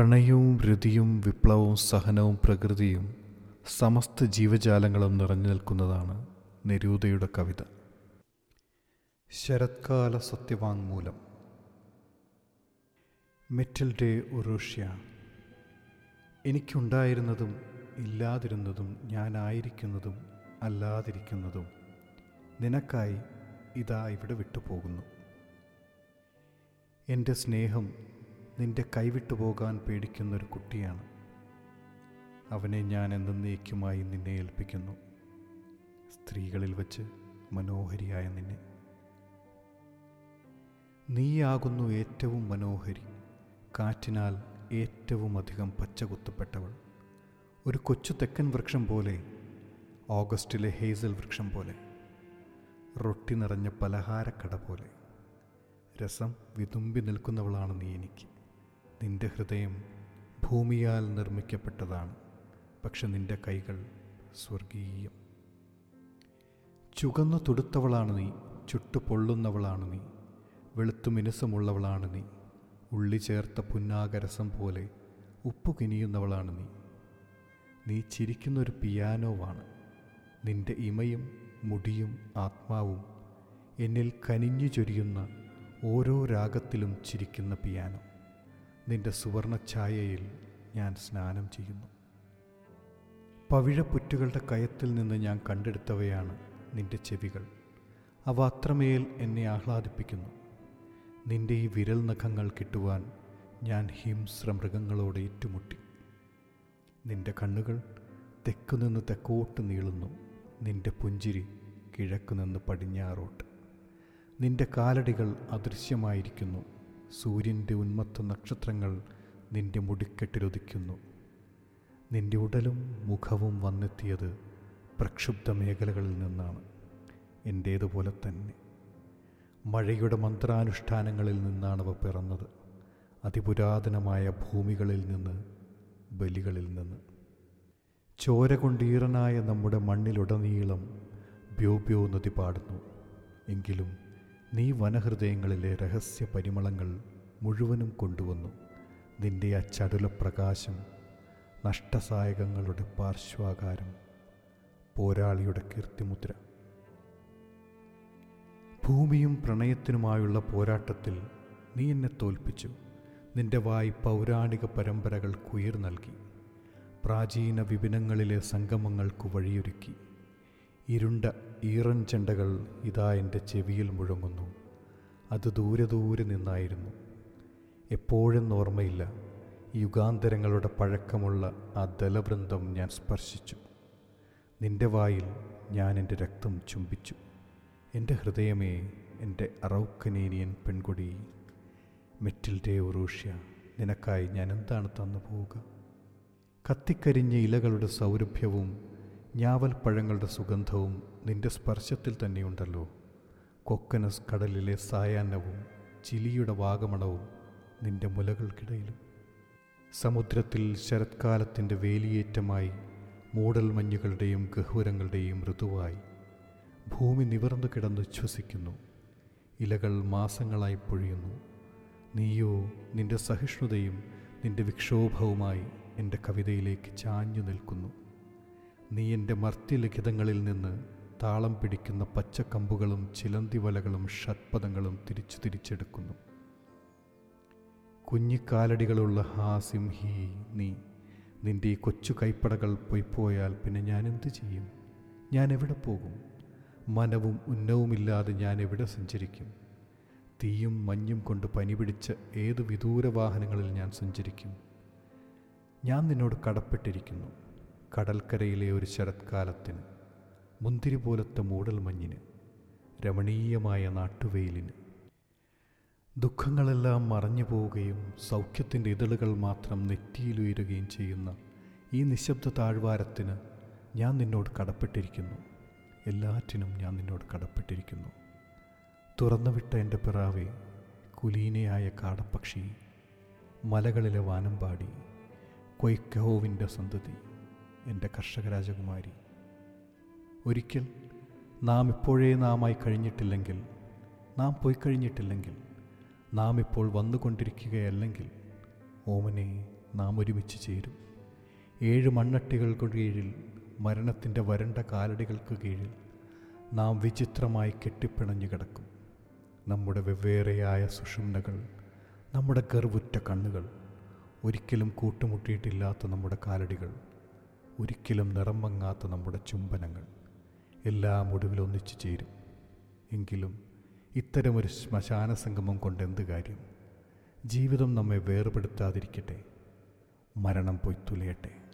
പ്രണയവും രതിയും വിപ്ലവവും സഹനവും പ്രകൃതിയും സമസ്ത ജീവജാലങ്ങളും നിറഞ്ഞു നിൽക്കുന്നതാണ് നിരൂതയുടെ കവിത. ശരത്കാല സത്യവാങ്മൂലം. മെറ്റൽ ഡേ ഉറൂഷ്യ എനിക്കുണ്ടായിരുന്നതും ഇല്ലാതിരുന്നതും ഞാനായിരിക്കുന്നതും അല്ലാതിരിക്കുന്നതും നിനക്കായി ഇതാ ഇവിടെ വിട്ടുപോകുന്നു. എന്റെ സ്നേഹം നിന്റെ കൈവിട്ടു പോകാൻ പേടിക്കുന്നൊരു കുട്ടിയാണ്. അവനെ ഞാൻ എന്നേക്കുമായി നിന്നെ ഏൽപ്പിക്കുന്നു. സ്ത്രീകളിൽ വച്ച് മനോഹരിയായ നിന്നെ. നീയാകുന്നു ഏറ്റവും മനോഹരി. കാറ്റിനാൽ ഏറ്റവും അധികം പച്ചകുത്തപ്പെട്ടവൾ ഒരു കൊച്ചു തെക്കൻ വൃക്ഷം പോലെ ഓഗസ്റ്റിലെ ഹേസൽ വൃക്ഷം പോലെ. റൊട്ടി നിറഞ്ഞ പലഹാരക്കട പോലെ. രസം വിതുമ്പി നിൽക്കുന്നവളാണ് നീ എനിക്ക്. നിന്റെ ഹൃദയം ഭൂമിയാൽ നിർമ്മിക്കപ്പെട്ടതാണ് പക്ഷെ നിന്റെ കൈകൾ സ്വർഗീയം ചുകന്നു തുടുത്തവളാണ് നീ ചുട്ടു പൊള്ളുന്നവളാണ് നീ വെളുത്തു മിനുസമുള്ളവളാണ് നീ ഉള്ളി ചേർത്ത പുന്നാകരസം പോലെ ഉപ്പു കിനിയുന്നവളാണ് നീ. നീ ചിരിക്കുന്നൊരു പിയാനോവാണ് നിന്റെ ഇമയും മുടിയും ആത്മാവും എന്നിൽ കനിഞ്ഞു ചൊരിയുന്ന ഓരോ രാഗത്തിലും ചിരിക്കുന്ന പിയാനോ. നിന്റെ സുവർണഛായയിൽ ഞാൻ സ്നാനം ചെയ്യുന്നു. പവിഴപ്പുറ്റുകളുടെ കയത്തിൽ നിന്ന് ഞാൻ കണ്ടെടുത്തവയാണ് നിന്റെ ചെവികൾ. അവ അത്രമേൽ എന്നെ ആഹ്ലാദിപ്പിക്കുന്നു. നിന്റെ ഈ വിരൽ നഖങ്ങൾ കിട്ടുവാൻ ഞാൻ ഹിംസ്ര മൃഗങ്ങളോട് ഏറ്റുമുട്ടി. നിന്റെ കണ്ണുകൾ തെക്കുനിന്ന് തെക്കോട്ട് നീളുന്നു. നിന്റെ പുഞ്ചിരി കിഴക്കുനിന്ന് പടിഞ്ഞാറോട്ട്. നിന്റെ കാലടികൾ അദൃശ്യമായിരിക്കുന്നു. സൂര്യന്റെ ഉന്മത്ത നക്ഷത്രങ്ങൾ നിന്റെ മുടിക്കെട്ടിലൊതിക്കുന്നു. നിന്റെ ഉടലും മുഖവും വന്നെത്തിയത് പ്രക്ഷുബ്ധ മേഖലകളിൽ നിന്നാണ്. എന്റേതുപോലെ തന്നെ. മഴയുടെ മന്ത്രാനുഷ്ഠാനങ്ങളിൽ നിന്നാണവ പിറന്നത്. അതിപുരാതനമായ ഭൂമികളിൽ നിന്ന് ബലികളിൽ നിന്ന്. ചോര കൊണ്ടീറനായ നമ്മുടെ മണ്ണിലുടനീളം ബ്യോബ്യോ നദി പാടുന്നു. എങ്കിലും നീ വനഹൃദയങ്ങളിലെ രഹസ്യ പരിമളങ്ങൾ മുഴുവനും കൊണ്ടുവന്നു. നിന്റെ ആ ചടുലപ്രകാശം നഷ്ടസായകങ്ങളുടെ പാർശ്വാകാരം പോരാളിയുടെ കീർത്തിമുദ്ര. ഭൂമിയും പ്രണയത്തിനുമായുള്ള പോരാട്ടത്തിൽ നീ എന്നെ തോൽപ്പിച്ചു. നിന്റെ വായി പൗരാണിക പരമ്പരകൾക്കുയിർ നൽകി. പ്രാചീന വിപിനങ്ങളിലെ സംഗമങ്ങൾക്കു വഴിയൊരുക്കി. ഇരുണ്ട ഈറൻ ചെണ്ടകൾ ഇതാ എന്റെ ചെവിയിൽ മുഴങ്ങുന്നു. അത് ദൂരെ ദൂരെ നിന്നായിരുന്നു. എപ്പോഴെന്ന് ഓർമ്മയില്ല. യുഗാന്തരങ്ങളുടെ പഴക്കമുള്ള ആ ദലവൃന്ദം ഞാൻ സ്പർശിച്ചു. നിന്റെ വായിൽ ഞാൻ എന്റെ രക്തം ചുംബിച്ചു. എന്റെ ഹൃദയമേ എന്റെ അറൗക്കനേനിയൻ പെൺകുടി മെറ്റിൽഡേ ഉറൂഷ്യ നിനക്കായി ഞാൻ എന്താണ് തന്നു പോവുക കത്തിക്കരിഞ്ഞ ഇലകളുടെ സൗരഭ്യവും ഞാവൽപ്പഴങ്ങളുടെ സുഗന്ധവും നിന്റെ സ്പർശത്തിൽ തന്നെയുണ്ടല്ലോ. കൊക്കനസ് കടലിലെ സായാഹ്നവും ചിലിയുടെ വാഗമണവും നിന്റെ മുലകൾക്കിടയിലും. സമുദ്രത്തിൽ ശരത്കാലത്തിന്റെ വേലിയേറ്റമായി മൂടൽമഞ്ഞുകളുടെയും ഗഹ്വരങ്ങളുടെയും ഋതുവായി ഭൂമി നിവർന്നു കിടന്ന് ശ്വസിക്കുന്നു. ഇലകൾ മാസങ്ങളായി പൊഴിയുന്നു. നീയോ നിന്റെ സഹിഷ്ണുതയും നിന്റെ വിക്ഷോഭവുമായി എന്റെ കവിതയിലേക്ക് ചാഞ്ഞു നിൽക്കുന്നു. നീ എന്റെ മർത്യലിഖിതങ്ങളിൽ നിന്ന് താളം പിടിക്കുന്ന പച്ചക്കമ്പുകളും ചിലന്തിവലകളും ഷഡ്പദങ്ങളും തിരിച്ചു തിരിച്ചെടുക്കുന്നു. കുഞ്ഞിക്കാലടികളുള്ള ഹാ സിംഹി നീ നിന്റെ ഈ കൊച്ചു കൈപ്പടകൾ പോയി പോയാൽ പിന്നെ ഞാൻ എന്ത് ചെയ്യും? ഞാൻ എവിടെ പോകും? മനവും ഉന്നവുമില്ലാതെ ഞാൻ എവിടെ സഞ്ചരിക്കും? തീയും മഞ്ഞും കൊണ്ട് പനി പിടിച്ച ഏത് വിദൂര വാഹനങ്ങളിൽ ഞാൻ സഞ്ചരിക്കും? ഞാൻ നിന്നോട് കടപ്പെട്ടിരിക്കുന്നു. കടൽക്കരയിലെ ഒരു ശരത്കാലത്തിന് മുന്തിരി പോലത്തെ മൂടൽ മഞ്ഞിന് രമണീയമായ നാട്ടുവെയിലിന്. ദുഃഖങ്ങളെല്ലാം മറഞ്ഞു പോവുകയും സൗഖ്യത്തിന്റെ ഇതളുകൾ മാത്രം നെറ്റിയിലുയരുകയും ചെയ്യുന്ന ഈ നിശബ്ദ താഴ്വാരത്തിന് ഞാൻ നിന്നോട് കടപ്പെട്ടിരിക്കുന്നു. എല്ലാറ്റിനും ഞാൻ നിന്നോട് കടപ്പെട്ടിരിക്കുന്നു. തുറന്നുവിട്ട എന്റെ പിറാവെ കുലീനയായ കാടപ്പക്ഷി മലകളിലെ വാനമ്പാടി കൊയ്ക്കഹോവിന്റെ സന്തതി. എന്റെ കർഷക രാജകുമാരി ഒരിക്കൽ നാം ഇപ്പോഴേ നാമായി കഴിഞ്ഞിട്ടില്ലെങ്കിൽ നാം പോയി കഴിഞ്ഞിട്ടില്ലെങ്കിൽ നാം ഇപ്പോൾ വന്നുകൊണ്ടിരിക്കുകയല്ലെങ്കിൽ ഓമനെ നാം ഒരുമിച്ച് ചേരും. ഏഴ് മണ്ണട്ടികൾക്ക് കീഴിൽ മരണത്തിന്റെ വരണ്ട കാലടികൾക്ക് കീഴിൽ നാം വിചിത്രമായി കെട്ടിപ്പിണഞ്ഞു കിടക്കും. നമ്മുടെ വെവ്വേറെയായ സുഷുമ്നകൾ നമ്മുടെ ഗർവുറ്റ കണ്ണുകൾ ഒരിക്കലും കൂട്ടുമുട്ടിയിട്ടില്ലാത്ത നമ്മുടെ കാലടികൾ. ഒരിക്കലും നിറം മങ്ങാത്ത നമ്മുടെ ചുംബനങ്ങൾ എല്ലാം ഒടുവിൽ ഒന്നിച്ചു ചേരും. എങ്കിലും ഇത്തരമൊരു ശ്മശാന സംഗമം കൊണ്ട് എന്ത് കാര്യം? ജീവിതം നമ്മെ വേർപെടുത്താതിരിക്കട്ടെ. മരണം പൊയ്ത്തുലയട്ടെ തുലയട്ടെ.